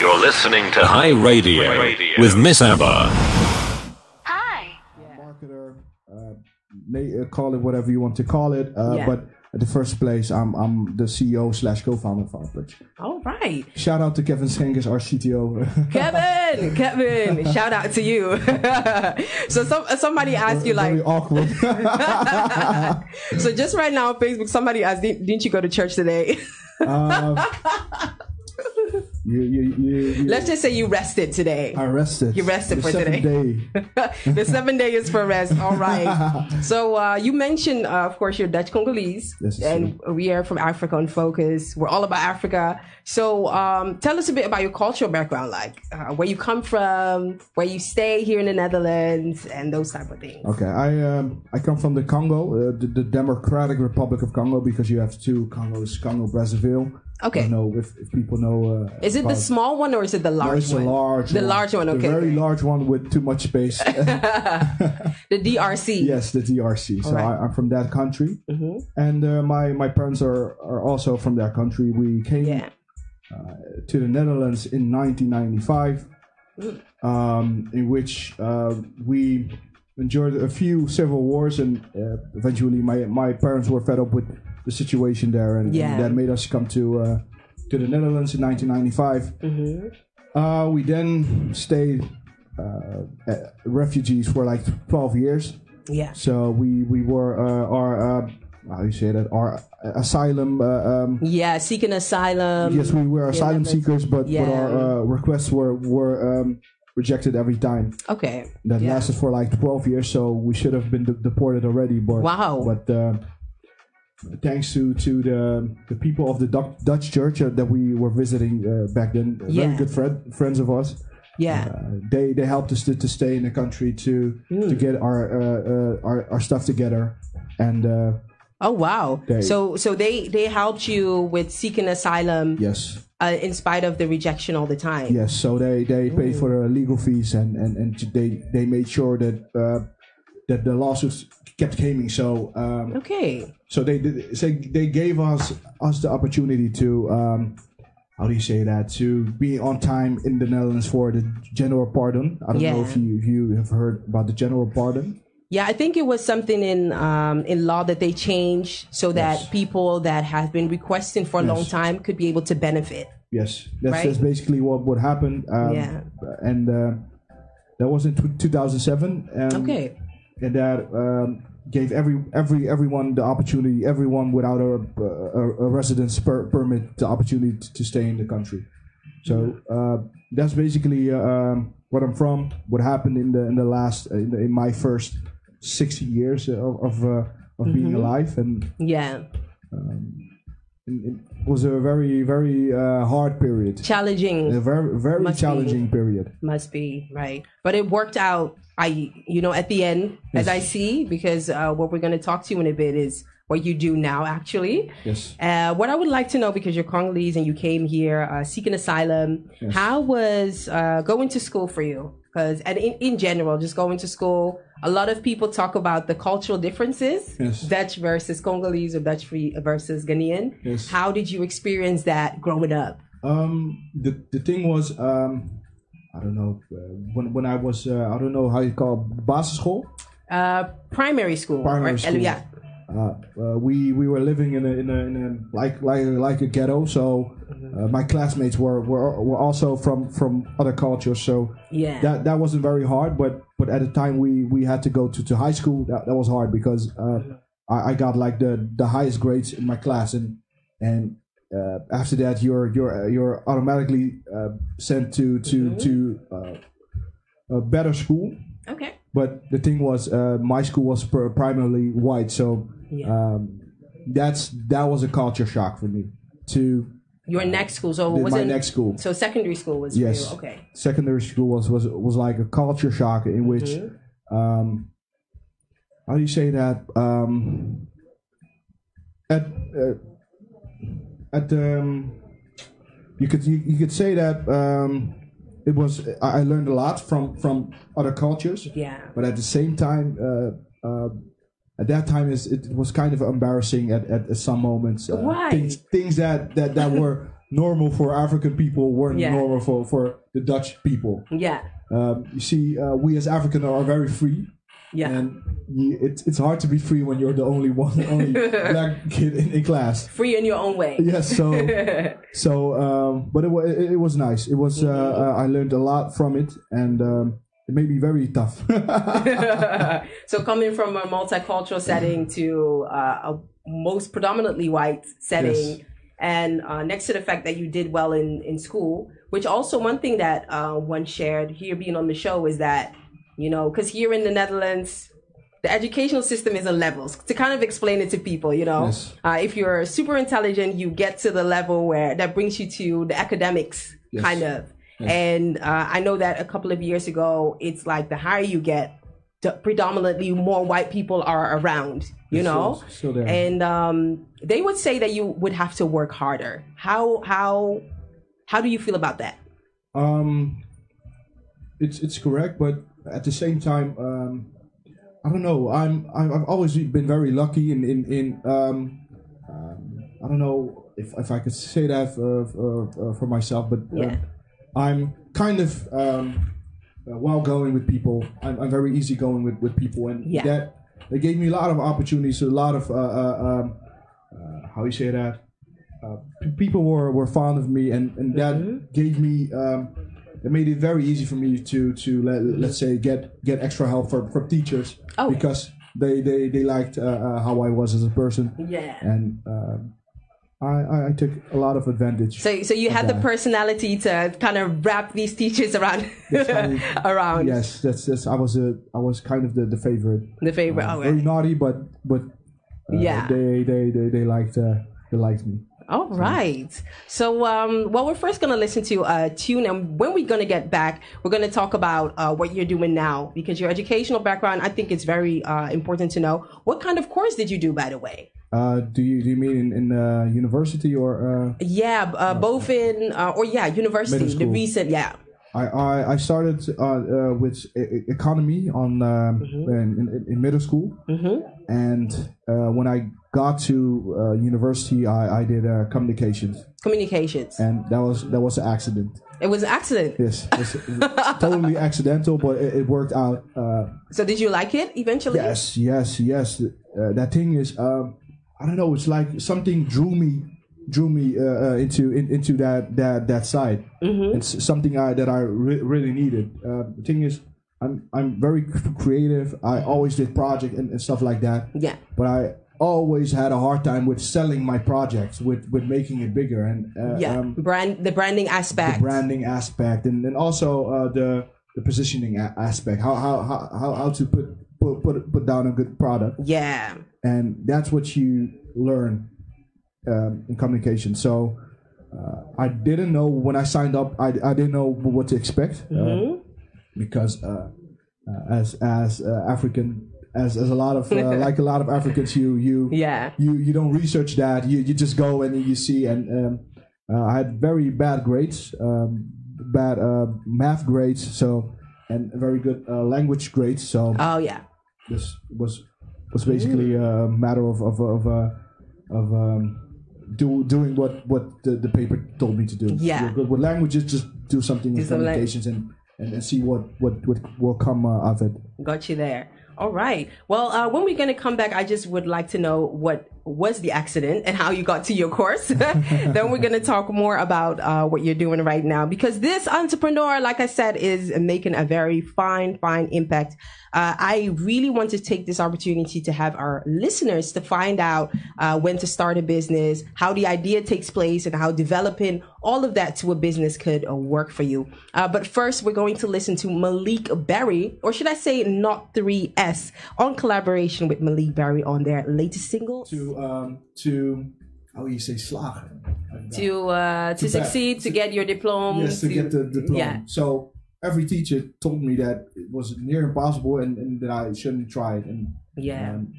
You're listening to High Radio, with Miss Abba. Hi. marketer, uh, may, uh, call it whatever you want to call it. Uh, Yeah. But at the first place, I'm I'm the CEO slash co-founder of Filepurch. All right. Shout out to Kevin Schenkers, our CTO. Kevin, Kevin, shout out to you. so some somebody asked you Very like, awkward. so just right now on Facebook, somebody asked, "Didn't didn't you go to church today?" um, you, you, you, Let's just say you rested today. I rested. You rested The for today. Day. the seven day is for rest. All right. So uh, you mentioned, uh, of course, you're Dutch Congolese, Yes, and we are from Africa on Focus. We're all about Africa. So um, tell us a bit about your cultural background, like uh, where you come from, where you stay here in the Netherlands, and those type of things. Okay, I um, I come from the Congo, uh, the, the Democratic Republic of Congo, because you have two Congos, Congo Brazzaville. Okay. I don't know if, if people know. Uh, Is it the small one or is it the No, large it's the one? large The one. large one, okay. The very large one with too much space. The DRC. yes, the DRC. So Alright. I, I'm from that country, Mm-hmm. and uh, my my parents are are also from that country. We came Yeah. to the Netherlands in 1995, Mm. um, in which uh, we endured a few civil wars, and uh, eventually my my parents were fed up with the situation there, and, and that made us come to uh, to the Netherlands in 1995. Mm-hmm. Uh, we then stayed uh, refugees for like 12 years. Yeah. So we we were uh, our uh, how do you say that our asylum. Uh, um, Yeah. Seeking asylum. yes, we were asylum that's- seekers, but, yeah. but our uh, requests were were um, rejected every time. Okay. That Yeah. lasted for like 12 years, so we should have been de- deported already. But Wow. But uh, thanks to to the the people of the Dutch, Dutch church uh, that we were visiting uh, back then, uh, Yeah. very good friend, friends of us. Yeah. Uh, they they helped us to, to stay in the country to Hmm. to get our uh, uh, our, our stuff together and uh, Oh wow! They- so so they they helped you with seeking asylum yes uh, in spite of the rejection all the time. yes so they they paid for the legal fees and and, and they they made sure that uh, that the lawsuits kept coming so um, Okay. so they did so they gave us us the opportunity to um, how do you say that to be on time in the Netherlands for the general pardon I don't know if you if you have heard about the general pardon Yeah, I think it was something in um, in law that they changed so that Yes. people that have been requesting for a long time could be able to benefit. Yes, that's, Right? that's basically what what happened. Um, Yeah. and uh, that was in tw 2007. Um, Okay. And that um, gave every every everyone the opportunity, everyone without a a, a residence per, permit, the opportunity to, to stay in the country. So uh, that's basically uh, um, what I'm from. What happened in the in the last in, the, in my first 60 years of of, uh, of being alive, and Yeah, it was a very very uh, hard period. challenging A very very Must be. challenging period. must be right, but it worked out. I you know at the end, as I see, because uh, what we're going to talk to you in a bit is what you do now, actually. Yes. Uh, what I would like to know, because you're Congolese and you came here uh, seeking asylum, how was uh, going to school for you? Because and in, in general, just going to school, a lot of people talk about the cultural differences, Yes. Dutch versus Congolese or Dutch free versus Ghanaian. Yes. How did you experience that growing up? Um, the the thing was, um, I don't know uh, when when I was uh, I don't know how you call it, basisschool. Uh, primary school. Primary or- school. Yeah. Uh, uh, we we were living in a in a, in a like like like a ghetto. So uh, my classmates were, were were also from from other cultures. So Yeah. that that wasn't very hard. But but at the time we we had to go to, to high school. That, that was hard because uh, I, I got like the the highest grades in my class and and uh, after that you're you're you're automatically uh, sent to to to uh, a better school. Okay. But the thing was, uh, my school was pr- primarily white, so Yeah. um, that's that was a culture shock for me. To Your next school. So was my it next school, So secondary school was Yes. Okay. secondary school was was was like a culture shock in which, Mm-hmm. um, how do you say that? Um, at uh, at um, you could you, you could say that um, it was I learned a lot from from other cultures. Yeah. but at the same time, uh, uh, at that time, is it was kind of embarrassing at, at, at some moments. Uh, Why? Things, things that that, that were normal for African people weren't Yeah. normal for, for the Dutch people. Yeah. Um, you see, uh, we as African are very free, Yeah. and you, it's it's hard to be free when you're the only one, only black kid in, in class. Free in your own way. Yes, so so, um, but it, it, it was nice. It was uh, uh, I learned a lot from it, and um, it made me very tough. so coming from a multicultural setting to uh, a most predominantly white setting Yes. and uh, next to the fact that you did well in, in school which also one thing that uh, one shared here being on the show is that you know because here in the netherlands the educational system is in levels to kind of explain it to people you know? Yes. uh, if you're super intelligent you get to the level where that brings you to the academics Yes. kind of. And uh, i know that a couple of years ago it's like the higher you get the predominantly more white people are around you know? still- still and um, they would say that you would have to work harder. How how how do you feel about that? Um, it's it's correct, but at the same time, um, I don't know. I'm I've always been very lucky in in in um, um, I don't know if if I could say that uh, uh, uh, for myself, but Yeah. I'm kind of um, well going with people. I'm, I'm very easygoing with with people, and Yeah. that they gave me a lot of opportunities, a lot of uh, uh, um, uh, how you say that uh, people were, were fond of me and, and that gave me um, it made it very easy for me to to let, let's say get get extra help from, from teachers Oh. because they they, they liked uh, uh, how I was as a person yeah and um, I, I, took a lot of advantage so so you had the personality to kind of wrap these teachers around around yes that's, that's I was a I was kind of the, the favorite the favorite Uh, oh, very right. naughty but but uh, Yeah. they, they they they liked uh, they liked me All right. So, um, well, we're first going to listen to a tune, and when we're going to get back, we're going to talk about uh, what you're doing now because your educational background, I think, it's very uh, important to know. What kind of course did you do, by the way? uh, do you do you mean in, in uh, university or uh, Yeah, uh, both in uh, or yeah, university. The recent, yeah. I, I, I started uh, uh, with e- economy on um, in, in, in middle school, and uh, when I got to uh, university, I, I did uh, communications, Communications. and that was that was an accident. It was an accident. Yes, it was, it was totally accidental, but it, it worked out. Uh, So, did you like it eventually? yes, yes, yes. Uh, that thing is, um, I don't know. It's like something drew me drew me uh, uh, into in, into that that that side. It's something I, that I re- really needed. Uh, the thing is, I'm I'm very creative. I always did project and, and stuff like that. Yeah. But I always had a hard time with selling my projects, with with making it bigger and uh, Yeah. um, Brand the branding aspect. the branding aspect and, and also uh, the the positioning a- aspect. How how how how, how to put, put put put down a good product yeah. and that's what you learn um, in communication. So uh, I didn't know when I signed up. I, I didn't know what to expect uh, because uh, uh, as as uh, African as, as a lot of uh, like a lot of Africans, you you Yeah. you you don't research that. You you just go and you see. And um, uh, I had very bad grades, um, bad uh, math grades. So and very good uh, language grades. So Oh yeah. this was was basically a matter of of of, uh, of um, do, doing what what the, the paper told me to do. Yeah. You're good with languages. Just do something Do in some communications and, and and see what what what will come uh, of it. Got you there. All right. Well, uh, when we're going to come back, I just would like to know what was the accident and how you got to your course. then we're going to talk more about uh, what you're doing right now because this entrepreneur, like I said, is making a very fine, fine impact. Uh, I really want to take this opportunity to have our listeners to find out uh, when to start a business, how the idea takes place, and how developing all of that to a business could uh, work for you. Uh, but first, we're going to listen to Malik Berry, or should I say, not 3S, on collaboration with Malik Berry on their latest single. To um to how do you say slagen. To uh, to To succeed, to get your diploma. yes, to get the diploma. Yeah. So every teacher told me that it was near impossible and, and that I shouldn't try it. And Yeah. um,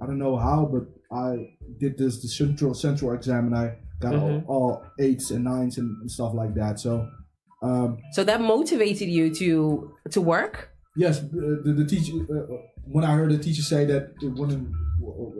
I don't know how, but I did this the central central exam and I got Mm-hmm. all, all eights and nines and, and stuff like that. So um, So that motivated you to to work. yes, uh, the, the teacher uh, when I heard the teacher say that it wouldn't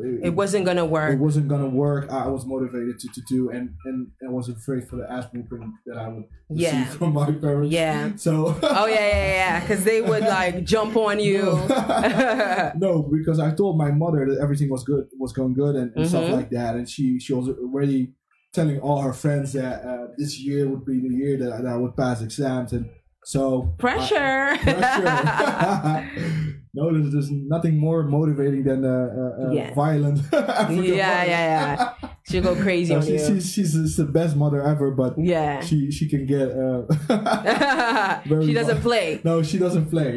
it, It wasn't gonna work. it wasn't gonna work. I was motivated to, to do, and and I was afraid for the ass whooping that I would receive Yeah. from my parents. Yeah. So. Oh yeah, yeah, yeah. Because they would like jump on you. no, because I told my mother that everything was good, was going good, and, and stuff Mhm. like that, and she she was already telling all her friends that uh, this year would be the year that, that I would pass exams, and so Pressure. Pressure. no, there's, there's nothing more motivating than uh, uh, uh, Yeah. violent. African yeah, mother. yeah, yeah. She'll go crazy No, on she, you. she's, the best mother ever, but Yeah. she she can get. Uh, she doesn't mu- play. No, she doesn't play.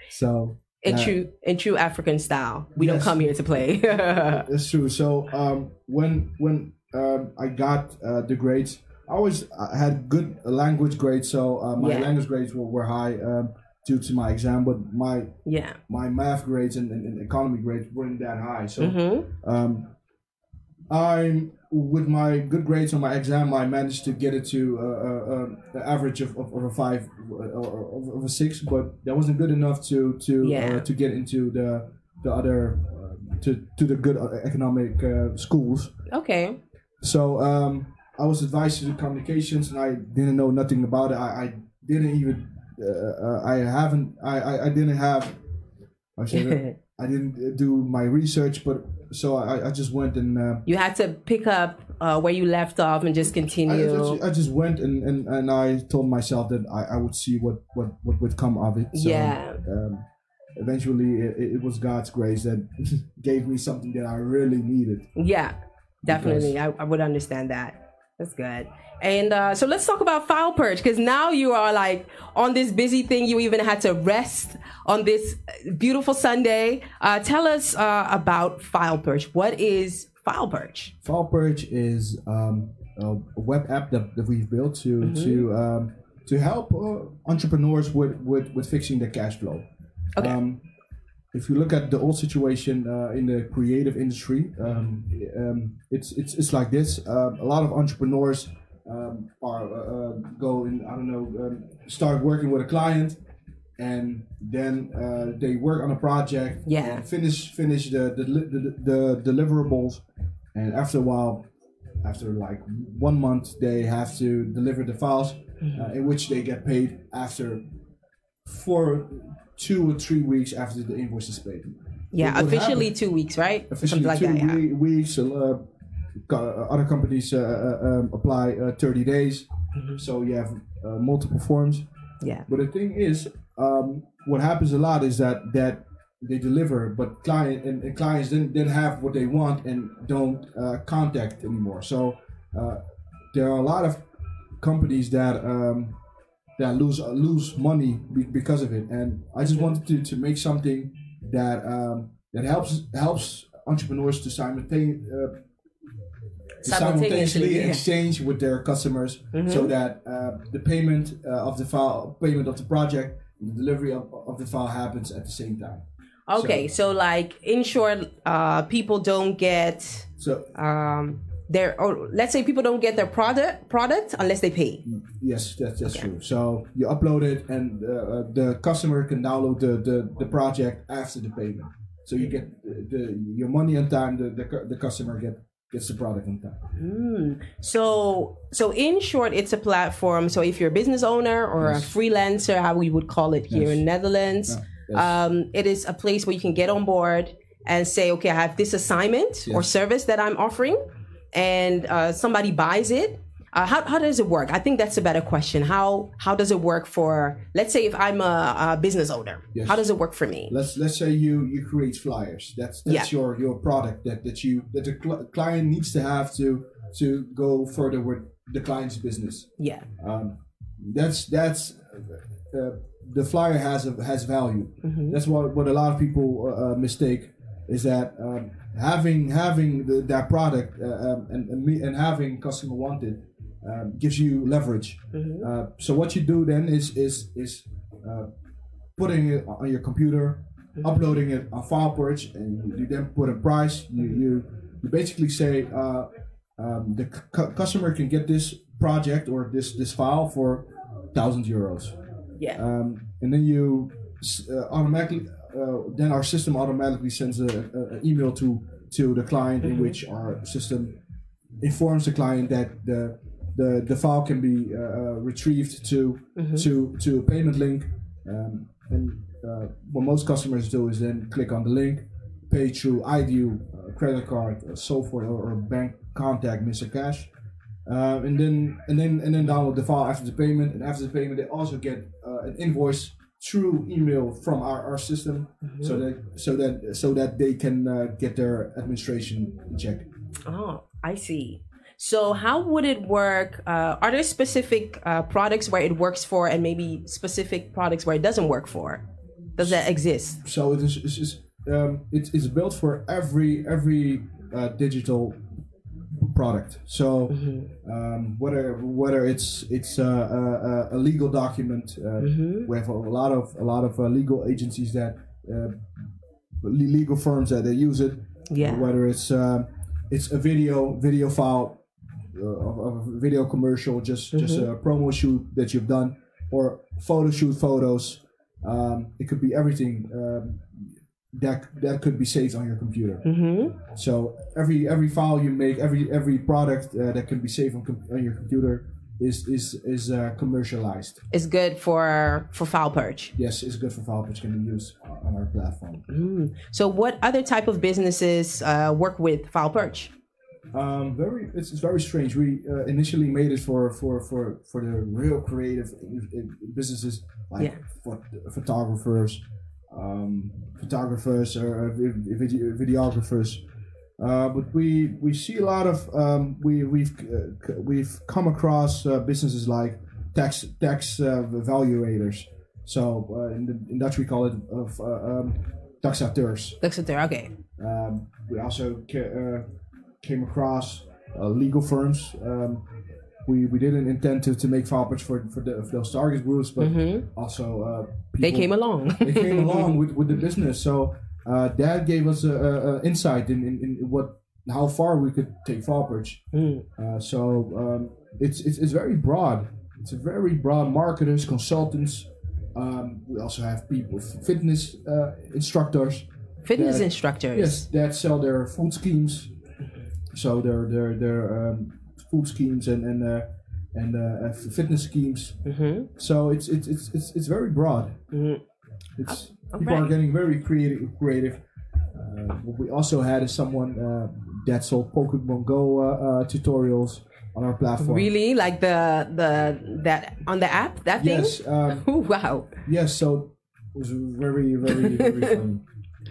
So in uh, true in true African style. We don't come here to play. That's true. So um, when when um, I got uh, the grades, I always I had good language grades. So uh, my Yeah. language grades were, were high um, due to my exam, but my yeah. my math grades and, and, and economy grades weren't that high. So hmm um, I'm with my good grades on my exam, I managed to get it to uh, uh, uh, the average of, of, of a five or of, a six, but that wasn't good enough to to Yeah. uh, to get into the the other uh, to to the good uh, economic uh, schools. Okay. So um, I was advised to do communications, and I didn't know nothing about it. I, I didn't even uh, uh, I haven't I, I, I didn't have I it. I didn't do my research, but so I, I just went and uh, you had to pick up uh, where you left off and just I, I continue. just, I just went and, and, and I told myself that I, I would see what, what, what would come of it. So, Yeah. Um, eventually, it, it was God's grace that gave me something that I really needed. Yeah, definitely. I, I would understand that. That's good. And uh, so let's talk about Filepurch because now you are like on this busy thing. You even had to rest on this beautiful Sunday. Uh, tell us uh, about Filepurch. What is file purge? Filepurch is um, a web app that, that we've built to to um, to help uh, entrepreneurs with, with, with fixing their cash flow. Okay. Um, if you look at the old situation uh, in the creative industry, um, um, it's, it's it's like this. Um, a lot of entrepreneurs um, are uh, uh, go in I don't know um, start working with a client, and then uh, they work on a project. Yeah. finish finish the the, the the deliverables, and after a while, after like one month, they have to deliver the files, uh, in which they get paid after for two or three weeks after the invoice is paid. Yeah, officially two weeks, right? Officially Something like two that. Yeah. weeks. Uh, other companies uh, uh, um, apply uh, 30 days, Mm-hmm. so you have uh, multiple forms. Yeah. But the thing is, um, what happens a lot is that that they deliver, but client and, and clients then then have what they want and don't uh, contact anymore. So uh, there are a lot of companies that um, that lose uh, lose money be, because of it. And I just wanted to, to make something that um, that helps helps entrepreneurs to simultaneously. Uh, Simultaneously, simultaneously yeah. Mm-hmm. exchange with their customers so that uh, the payment uh, of the file payment of the project the delivery of, of the file happens at the same time Okay, so like in short, uh, people don't get so um, their or let's say people don't get their product product unless they pay. yes that's, that's true so you upload it and uh, uh, the customer can download the, the, the project after the payment so you get the, the your money on time the, the, the customer get gets the product on time So so in short, it's a platform. So if you're a business owner or Yes. a freelancer, how we would call it here Yes. in Netherlands, yes. um, it is a place where you can get on board and say, okay, I have this assignment or service that I'm offering, and uh, somebody buys it. Uh, how, how does it work? I think that's a better question. How how does it work for let's say if I'm a, a business owner? Yes. How does it work for me? let's let's say you you create flyers that's that's Yeah. your your product that that you that the cl- client needs to have to to go further with the client's business Yeah. um, that's that's uh, the flyer has a, has value Mm-hmm. that's what what a lot of people uh, uh, mistake is that um, having having the, that product uh, um, and and, me, and having customer wanted um, gives you leverage Mm-hmm. uh, so what you do then is is is uh, putting it on your computer, uploading it on Filepurch, and you then put a price. You you, you basically say uh, um, the cu- customer can get this project or this this file for thousand euros, Yeah. um, and then you uh, automatically then our system automatically sends a, a, a email to to the client in which our system informs the client that the the, the file can be uh, uh, retrieved to to to a payment link um, and uh, what most customers do is then click on the link pay through iDEAL, uh, credit card, uh, so forth, or, or bank contact Mr. Cash, uh, and then and then and then download the file after the payment. And after the payment, they also get uh, an invoice through email from our, our system, so that so that so that they can uh, get their administration in check. Oh, I see. So, how would it work? Uh, are there specific uh, products where it works for, and maybe specific products where it doesn't work for? Does that exist? So it is it's, it's, um, it's, it's built for every every uh, digital product. So um, whether whether it's it's a, a, a legal document, uh, we have a lot of a lot of uh, legal agencies that uh, legal firms that they use it. Yeah. Whether it's um it's a video video file uh, a video commercial, just just a promo shoot that you've done, or photo shoot photos. Um, it could be everything. Um, that that could be saved on your computer. Mm-hmm. So every every file you make, every every product uh, that can be saved on, com- on your computer is is is uh, commercialized. It's good for for Filepurch. Yes, it's good for file which can be used on our platform. So, what other type of businesses uh, work with Filepurch? Um, very, it's, it's very strange. We uh, initially made it for for for for the real creative uh, businesses like Yeah. pho- photographers, um, photographers or uh, video, videographers. Uh, but we we see a lot of um, we we've uh, we've come across uh, businesses like tax tax uh, valuators. So uh, in, the, in Dutch we call it of uh, um, taxateurs. There. Okay. Um, we also ca- uh, came across uh, legal firms. We, we didn't intend to, to make pitch for, for, the, for those target groups, but also uh, They came along. they came along with, with the business. So uh, that gave us a, a, a insight in, in, in what how far we could take Filepurch. Uh, so um, it's, it's it's very broad. It's a very broad marketers, consultants. Um, we also have people, fitness uh, instructors. Fitness that- instructors. Yes, that sell their food schemes. So their their their um, food schemes and and uh, and uh, uh, fitness schemes. Mm-hmm. So it's it's it's it's, it's very broad. Mhm. It's Oh, people are getting very creative. Creative. Uh, what we also had is someone uh, that sold Pokemon Go uh, uh, tutorials on our platform. Really, like the the that on the app that thing. Yes. Um, Oh, wow. Yes, so it was very, very, very funny.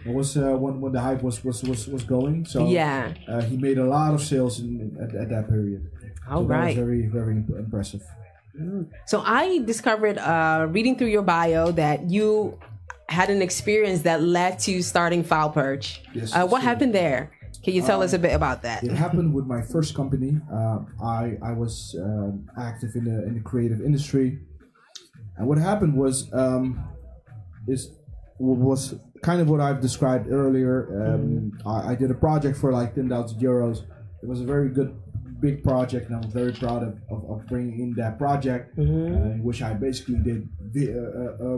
It was uh, when when the hype was was was, was going. So Yeah. uh, he made a lot of sales in, at, at that period. All so right. very very impressive. So I discovered, uh, reading through your bio, that you had an experience that led to starting Filepurch. Yes, uh, what so- happened there? Can you tell us a bit about that? It happened with my first company. Um, I I was um, active in the in the creative industry, and what happened was um, is was kind of what I've described earlier. Um, I, I did a project for like ten thousand euros. It was a very good big project, and I'm very proud of, of, of bringing in that project, uh, in which I basically did. vi- Uh, uh, uh,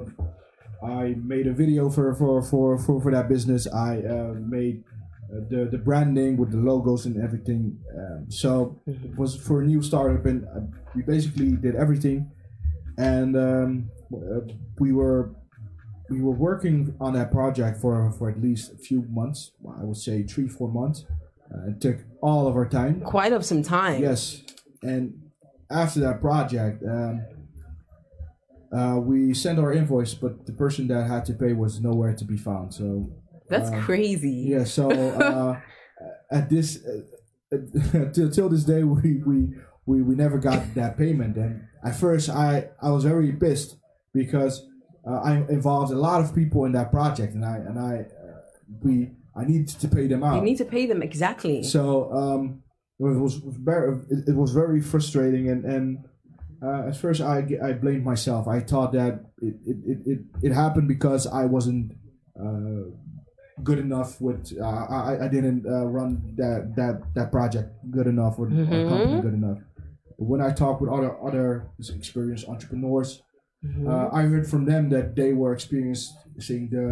I made a video for for for for, for that business. I uh, made uh, the the branding with the logos and everything. Um, so it was for a new startup, and uh, we basically did everything. And um, uh, we were we were working on that project for for at least a few months. I would say three four months. Uh, it took all of our time. Quite of some time. Yes, and after that project, um, uh, we sent our invoice, but the person that had to pay was nowhere to be found. So That's crazy. yeah, so uh, at this uh, till, till this day, we, we we we never got that payment. And at first, I I was very pissed because uh, I involved a lot of people in that project, and I and I uh, we I needed to pay them out. You need to pay them exactly. So um, it was very it, was very frustrating, and and uh, at first I I blamed myself. I thought that it it, it, it, happened because I wasn't uh, good enough with uh, I I didn't uh, run that that that project good enough or, or company good enough. But when I talk with other other experienced entrepreneurs, uh, I heard from them that they were experiencing the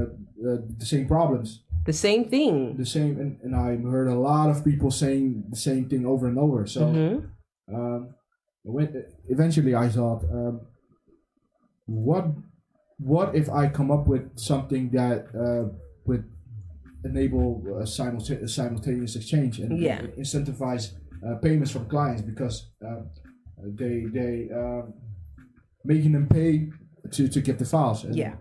uh, the same problems, The same thing. the same, and, and I heard a lot of people saying the same thing over and over. So Mhm. um, when, eventually, I thought, um, what what if I come up with something that uh, would enable uh, simulta- simultaneous exchange and Yeah. incentivize uh, payments from clients because um, they they um, making them pay to, to get the files. And Yeah.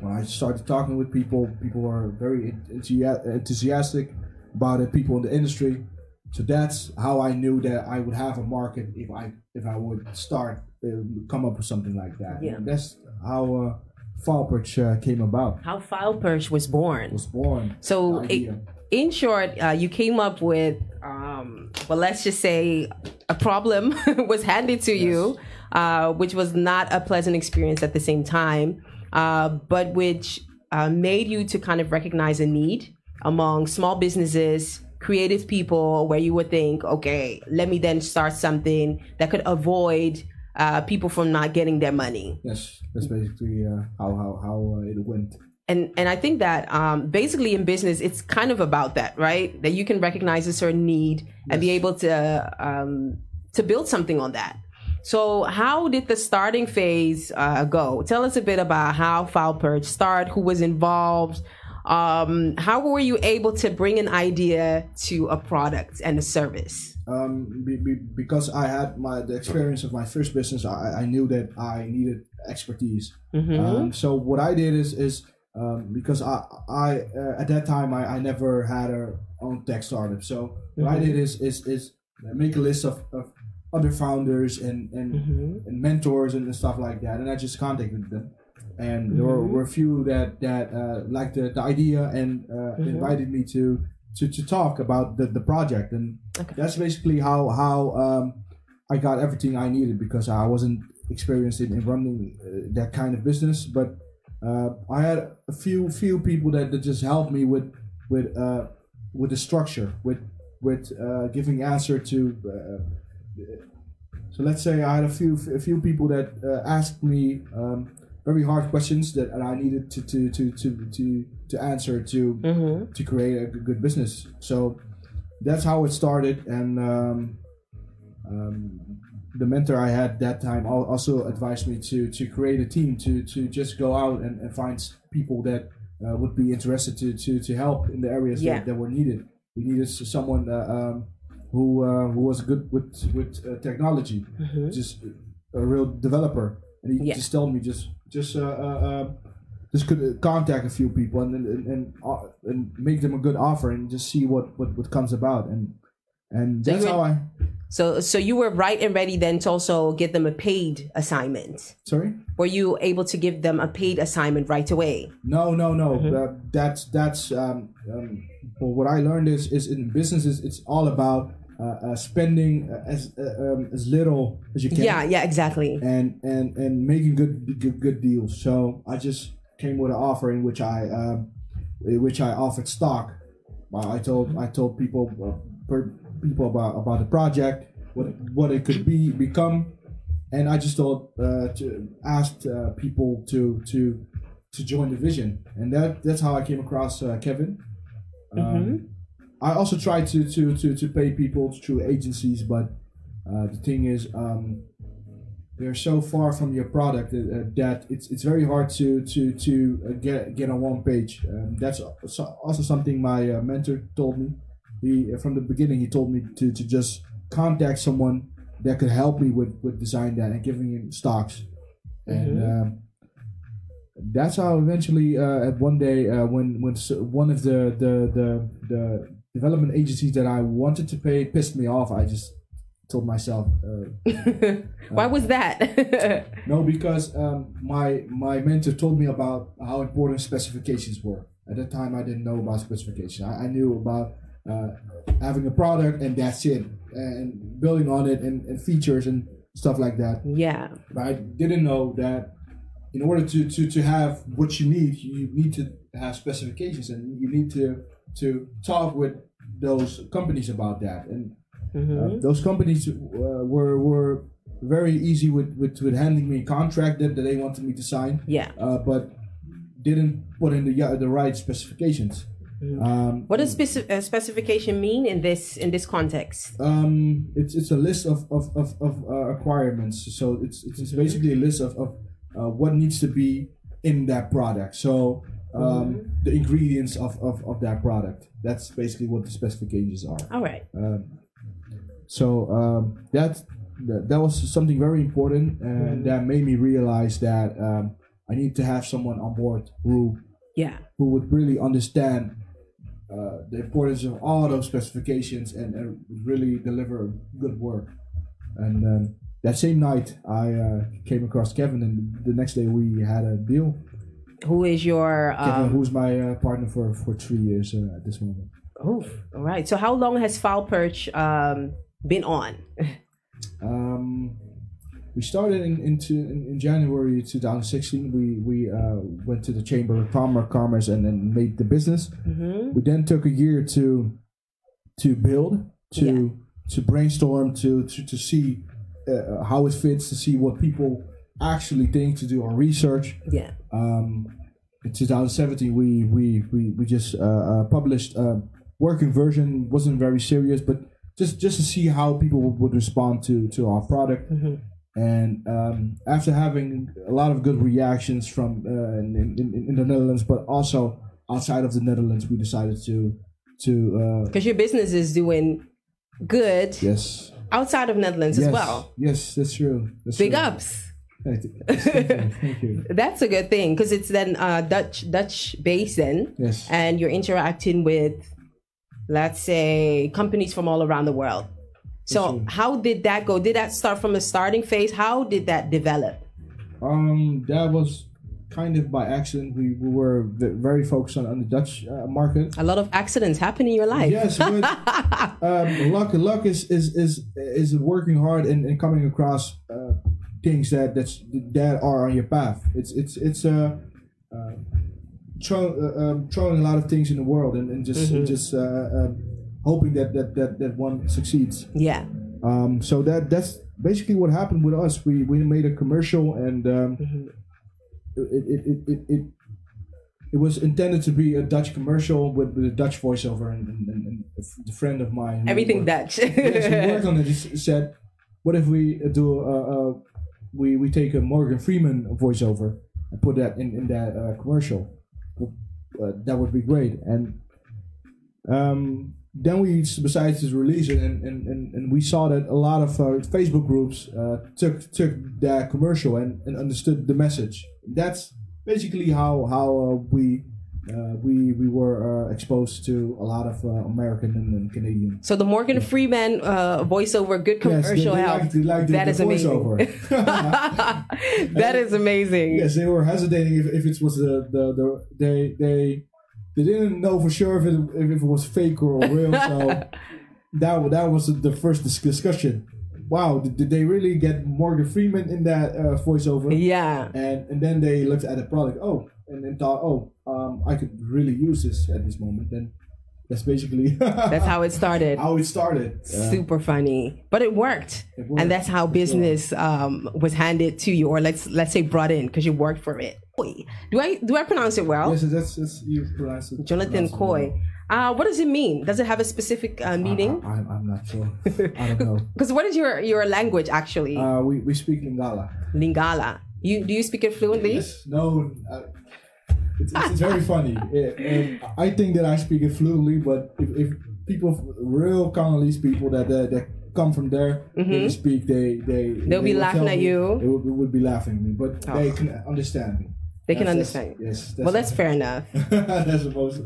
When I started talking with people, people were very enthusiastic about it. People in the industry, so that's how I knew that I would have a market if I if I would start uh, come up with something like that. Yeah. And that's how uh, Filepurch uh, came about. How Filepurch was born. Was born. So, idea. in short, uh, you came up with, um, well, let's just say a problem was handed to you, uh, which was not a pleasant experience at the same time, uh, but which uh, made you to kind of recognize a need among small businesses, creative people, where you would think, okay, let me then start something that could avoid uh, people from not getting their money. yes, that's basically uh, how how how uh, it went. and and I think that um, basically in business, it's kind of about that, right? That you can recognize a certain need and be able to um, to build something on that. So, how did the starting phase uh, go? Tell us a bit about how Filepurch started, who was involved. Um, how were you able to bring an idea to a product and a service? um, be, be, because I had my the experience of my first business, I, I knew that I needed expertise. Um, so what I did is is um, because I I uh, at that time I, I never had a own tech startup. So what I did is is is make a list of, of other founders and and, and mentors and stuff like that, and I just contacted them. And there were, were a few that that uh, liked the, the idea and uh, invited me to to, to talk about the, the project. And that's basically how how um, I got everything I needed because I wasn't experienced in, in running uh, that kind of business. But uh, I had a few few people that, that just helped me with with uh, with the structure with with uh, giving answer to uh, so let's say I had a few a few people that uh, asked me um, very hard questions that I needed to to to to to, to answer to to create a good business. So that's how it started, and um, um, the mentor I had that time also advised me to to create a team to to just go out and, and find people that uh, would be interested to, to to help in the areas Yeah. that, that were needed. We needed someone uh, um, who uh, who was good with with uh, technology, just a real developer, and he Yeah. just told me just just uh, uh, uh, just could uh, contact a few people and and and, uh, and make them a good offer and just see what what, what comes about. And and So that's you how I So, so you were right and ready then to also give them a paid assignment. sorry Were you able to give them a paid assignment right away? no no no uh, that's that's um, um well, what I learned is is in businesses it's all about uh, uh, spending uh, as uh, um, as little as you can Yeah, yeah, exactly. and and and making good good, good deals. So I just came with an offer in which I um, in which I offered stock. I told I told people uh, per, people about about the project, what what it could be become, and I just told uh, to asked uh, people to to to join the vision, and that that's how I came across uh, Kevin. Um, I also tried to, to, to, to pay people through agencies, but uh, the thing is, um, they're so far from your product uh, uh, that it's it's very hard to to to uh, get get on one page. Um, that's also also something my uh, mentor told me. He from the beginning he told me to, to just contact someone that could help me with with design that and giving him stocks, and um, that's how eventually uh, at one day uh, when when one of the, the the the development agencies that I wanted to pay pissed me off, I just told myself. Uh, Why was that? no, because um, my my mentor told me about how important specifications were. At that time, I didn't know about specifications. I, I knew about uh, having a product and that's it, and building on it and, and features and stuff like that. yeah. But I didn't know that in order to, to, to have what you need, you need to have specifications and you need to to talk with those companies about that. And uh, those companies uh, were were very easy with, with, with handing me a contract that, that they wanted me to sign. Yeah. Uh, but didn't put in the the right specifications. Um, What does speci- uh, specification mean in this in this context? um, it's it's a list of of of, of uh, requirements. So it's it's, it's basically a list of, of uh, what needs to be in that product. So um, the ingredients of, of, of that product. That's basically what the specifications are. All right. So um, that, that that was something very important, and that made me realize that um, I need to have someone on board who Yeah. who would really understand uh, the importance of all those specifications and, and really deliver good work. And um, that same night, I uh, came across Kevin, and the next day we had a deal. Who is your Kevin, um, who's my uh, partner for, for three years uh, at this moment. oh, all right. So how long has Filepurch um been on? Um, we started in, into in, in January 2016. We we uh, went to the Chamber of Commerce, Commerce and then made the business. We then took a year to to build, to to brainstorm, to to, to see uh, how it fits, to see what people actually think, to do our research. Yeah. Um, in 2017, we we we, we just uh, uh, published a working version. wasn't very serious, but just just to see how people would, would respond to to our product. And um, after having a lot of good reactions from uh, in, in, in the Netherlands, but also outside of the Netherlands, we decided to to uh, Because your business is doing good yes outside of Netherlands yes as well. yes that's true. That's Big true. ups. Thank you. Thank you. Thank you. That's a good thing because it's then uh, Dutch Dutch based then, Yes. and you're interacting with, let's say, companies from all around the world. So how did that go? Did that start from a starting phase? How did that develop? Um, that was kind of by accident. We, we were very focused on, on the Dutch uh, market. A lot of accidents happen in your life. Yes, but um, luck luck is is is is working hard and, and coming across uh, things that that's that are on your path. It's it's it's uh, uh, throw, uh, um, throwing a lot of things in the world and, and just just uh, um, hoping that, that that that one succeeds. Yeah. Um, so that that's basically what happened with us. We we made a commercial and um, it, it, it, it, it it was intended to be a Dutch commercial with, with a Dutch voiceover and, and, and, a friend of mine. Everything worked- Dutch. yes, who worked on it. Just said, "What if we do a, a we we take a Morgan Freeman voiceover and put that in in that uh, commercial? Uh, that would be great." And um, then we decided to release it, and, and, and, and we saw that a lot of uh, Facebook groups uh, took took that commercial and, and understood the message. That's basically how how uh, we. Uh, we we were uh, exposed to a lot of uh, American and, and Canadian so the Morgan Freeman uh, voiceover, good Yes, they- commercial they help. like- they like the- that the is amazing. voiceover. that is amazing. yes, they were hesitating if, if it was the, the, the they they they didn't know for sure if it if it was fake or real. So that that was the first discussion. Wow, did, did they really get Morgan Freeman in that uh, voiceover? Yeah. And and then they looked at the product. Oh, and then thought, oh, um, I could really use this at this moment. Then that's basically That's how it started. how it started. Yeah. super funny but it worked, It worked. and that's how business um, was handed to you or let's let's say brought in because you worked for it Koy. do i do i pronounce it well Yes, that's, that's you pronounce it. jonathan it Koy well. uh, what does it mean does it have a specific uh, meaning I, I'm, I'm not sure. I don't know. because what is your your language actually Uh, we, we speak Lingala. lingala you do you speak it fluently Yes, no. Uh, it's, it's, it's very funny. It- I think that I speak it fluently, but if, if people, real Congolese people that that, that come from there, they speak, they they Mm-hmm. They'll be laughing at me- you. Oh. They would, would be laughing at me, but they can understand me. They can That's- that's- understand. Yes. That's well that's fair enough that's the most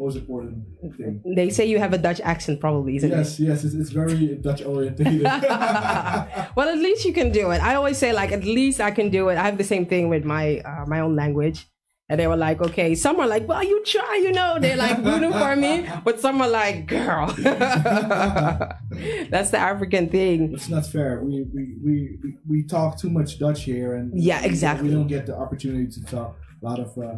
most important thing. they say you have a dutch accent probably isn't it Yes, yes, it's, it's very Dutch orientated. well at least you can do it i always say like at least i can do it i have the same thing with my uh, my own language and they were like okay some are like well you try you know they're like rooting for me but some are like girl that's the african thing it's not fair. We we, we, we talk too much Dutch here, and Yeah, exactly. We don't get the opportunity to talk a lot of uh,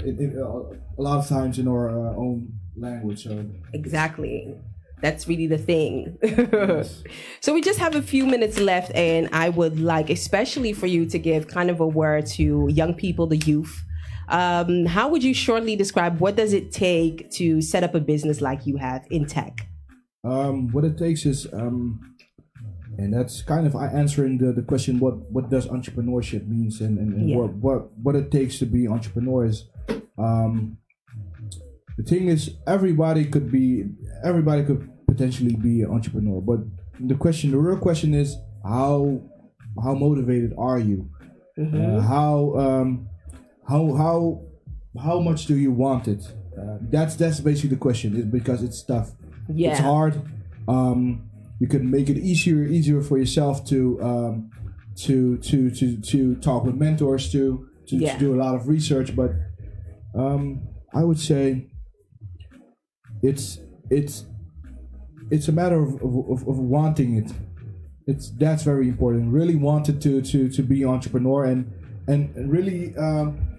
it, it, uh, a lot of times in our uh, own language. So exactly That's really the thing. so we just have a few minutes left, and I would like, especially for you, to give kind of a word to young people, the youth. Um, how would you shortly describe what does it take to set up a business like you have in tech? Um, what it takes is, um, and that's kind of answering the, the question what what does entrepreneurship means and, and, and Yeah. what, what what it takes to be entrepreneurs. Um, the thing is, everybody could be everybody could potentially be an entrepreneur, but the question, the real question is how how motivated are you? Uh, how um, how how how much do you want it? Uh, that's that's basically the question. Is because it's tough. Yeah. It's hard. Um, you can make it easier easier for yourself to um, to to to to talk with mentors to to, Yeah. to do a lot of research, but um, I would say it's it's it's a matter of, of, of, wanting it. It's that's very important. Really wanted to to to be entrepreneur and and and really um,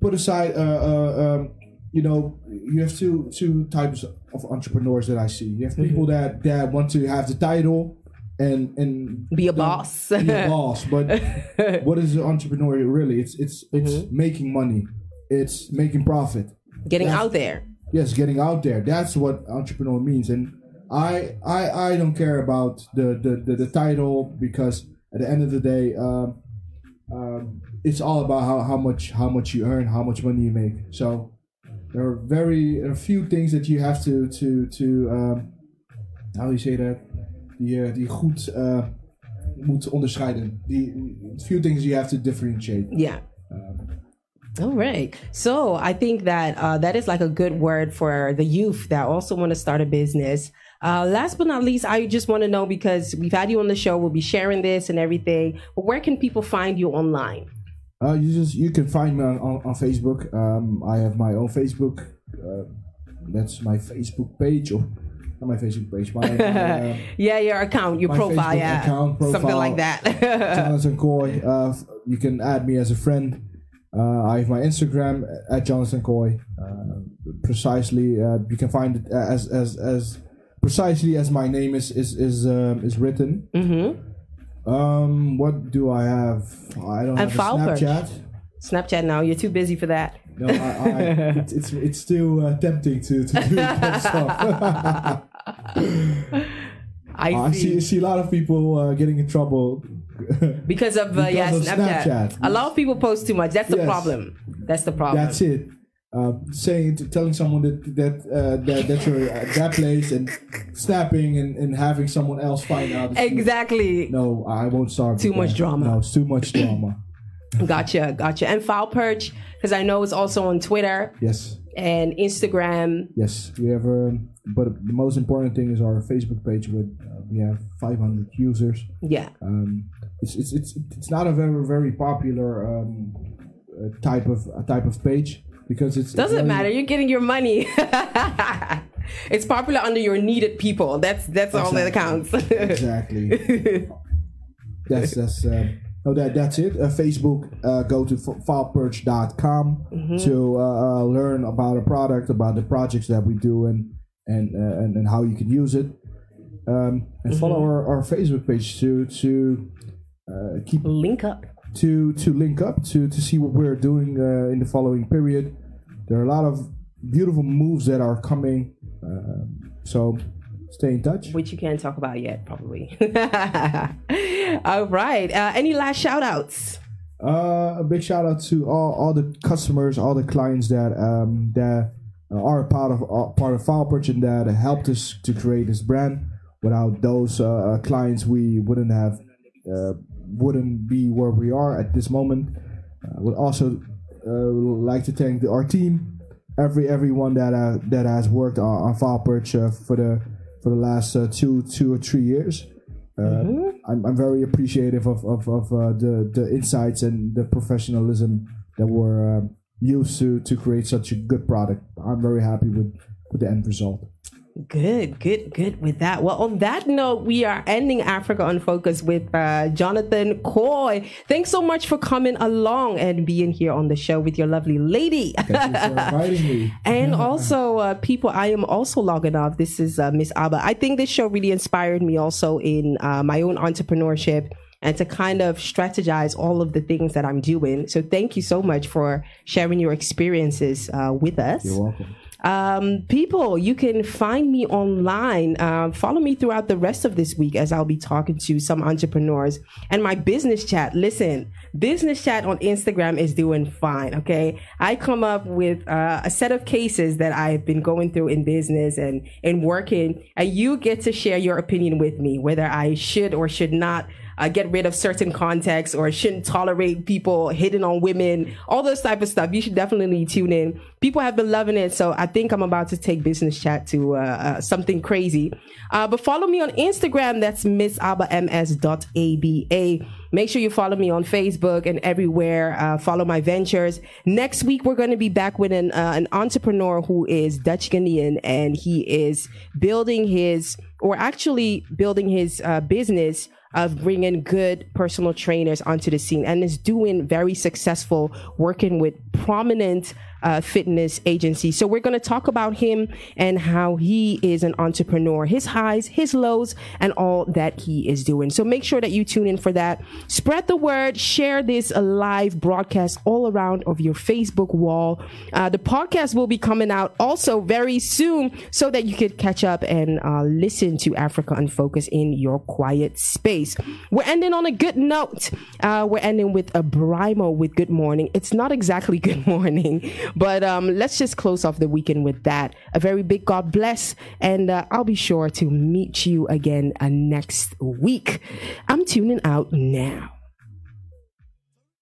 put aside. Uh, uh, um, you know, you have two two types of entrepreneurs that I see. You have people that that want to have the title and and Be a boss. be a boss. But what is an entrepreneur really? It's it's it's making money. It's making profit. Getting That's- out there. Yes, getting out there. That's what entrepreneur means. And I I I don't care about the the, the, the title because at the end of the day, um, um, it's all about how, how much how much you earn, how much money you make. So there are very a few things that you have to to to um, how do you say that? Die, uh, die goed uh, moet onderscheiden. Die few things you have to differentiate. Yeah. All right. So I think that uh, that is like a good word for the youth that also want to start a business. Uh, last but not least, I just want to know because we've had you on the show, we'll be sharing this and everything. But where can people find you online? Uh, you just you can find me on, on, on Facebook. Um, I have my own Facebook. Uh, that's my Facebook page, or not my Facebook page. My, uh, Yeah, your account, your profile, Facebook yeah, account, something like that. Jonathan Koy. Uh, you can add me as a friend. Uh, I have my Instagram at Jonathan Koy. Uh, precisely, uh, you can find it as as as precisely as my name is is is um, is written. mm-hmm. Um, what do I have? I don't have a Snapchat. Snapchat now, you're too busy for that. No, I, I, it, it's it's still uh, tempting to, to do that stuff. I I see. see, see a lot of people uh, getting in trouble. Because of, uh, Because yeah, of Snapchat. Snapchat. A lot of people post too much. That's the Yes. problem. That's the problem. That's it. Uh, saying, telling someone that that uh, that, that you're at that place and snapping and, and having someone else find out. Exactly. No, I won't start. Too much that. drama. No, it's too much drama. Gotcha, gotcha. And Filepurch, because I know it's also on Twitter Yes, and Instagram. yes. We have, um, but the most important thing is our Facebook page. With uh, we have 500 users. Yeah. Um, it's, it's it's it's not a very very popular um, uh, type of a type of page because it's Doesn't matter. You're getting your money. it's popular under your needed people. That's that's all that counts. exactly. that's that's uh, no that that's it. Uh, Facebook. Uh, go to f- filepurch.com Mm-hmm. to uh, uh, learn about a product, about the projects that we do, and and uh, and, and how you can use it. Um, and follow Mm-hmm. our, our Facebook page to to uh, keep Link up. To to link up to to see what we're doing uh, in the following period. There are a lot of beautiful moves that are coming, um, so stay in touch. Which you can't talk about yet, probably. all right. Uh, any last shout outs? Uh, a big shout out to all, all the customers, all the clients that um, that are part of uh, part of Filepurch and that helped us to create this brand. Without those uh, clients, we wouldn't have uh, wouldn't be where we are at this moment. I would also uh, like to thank the, our team, every everyone that uh, that has worked on, on uh, for the for the last uh, two two or three years. Uh, I'm, I'm very appreciative of, of, of uh, the, the insights and the professionalism that were um used to, to create such a good product. I'm very happy with, with the end result. Good, good, good with that. Well, on that note, we are ending Africa Unfocused with uh, Jonathan Koy. Thanks so much for coming along and being here on the show with your lovely lady. Thank you for inviting me. and also, uh, people, I am also logging off. This is uh, Miss Abba. I think this show really inspired me also in uh, my own entrepreneurship and to kind of strategize all of the things that I'm doing. So thank you so much for sharing your experiences uh, with us. You're welcome. Um, people, you can find me online. Uh, follow me throughout the rest of this week as I'll be talking to some entrepreneurs and my business chat. Listen, business chat on Instagram is doing fine. Okay. I come up with uh, a set of cases that I've been going through in business and in working, and you get to share your opinion with me, whether I should or should not uh, get rid of certain contexts or shouldn't tolerate people hitting on women, all those type of stuff. You should definitely tune in. People have been loving it, so I think I'm about to take business chat to uh, uh, something crazy. Uh, but follow me on Instagram. That's missabams.aba. Make sure you follow me on Facebook and everywhere. Uh, follow my ventures. Next week, we're going to be back with an, uh, an entrepreneur who is Dutch Ghanaian and he is building his, or actually building his business of bringing good personal trainers onto the scene. And is doing very successful working with prominent uh, fitness agency. So we're going to talk about him and how he is an entrepreneur, his highs, his lows, and all that he is doing. So make sure that you tune in for that. Spread the word, share this live broadcast all around of your Facebook wall. Uh, the podcast will be coming out also very soon so that you could catch up and uh, listen to Africa Unfocused in your quiet space. We're ending on a good note. Uh, we're ending with a Brimo with good morning. It's not exactly good morning, but um, let's just close off the weekend with that. A very big God bless, and uh, I'll be sure to meet you again uh, next week. I'm tuning out now.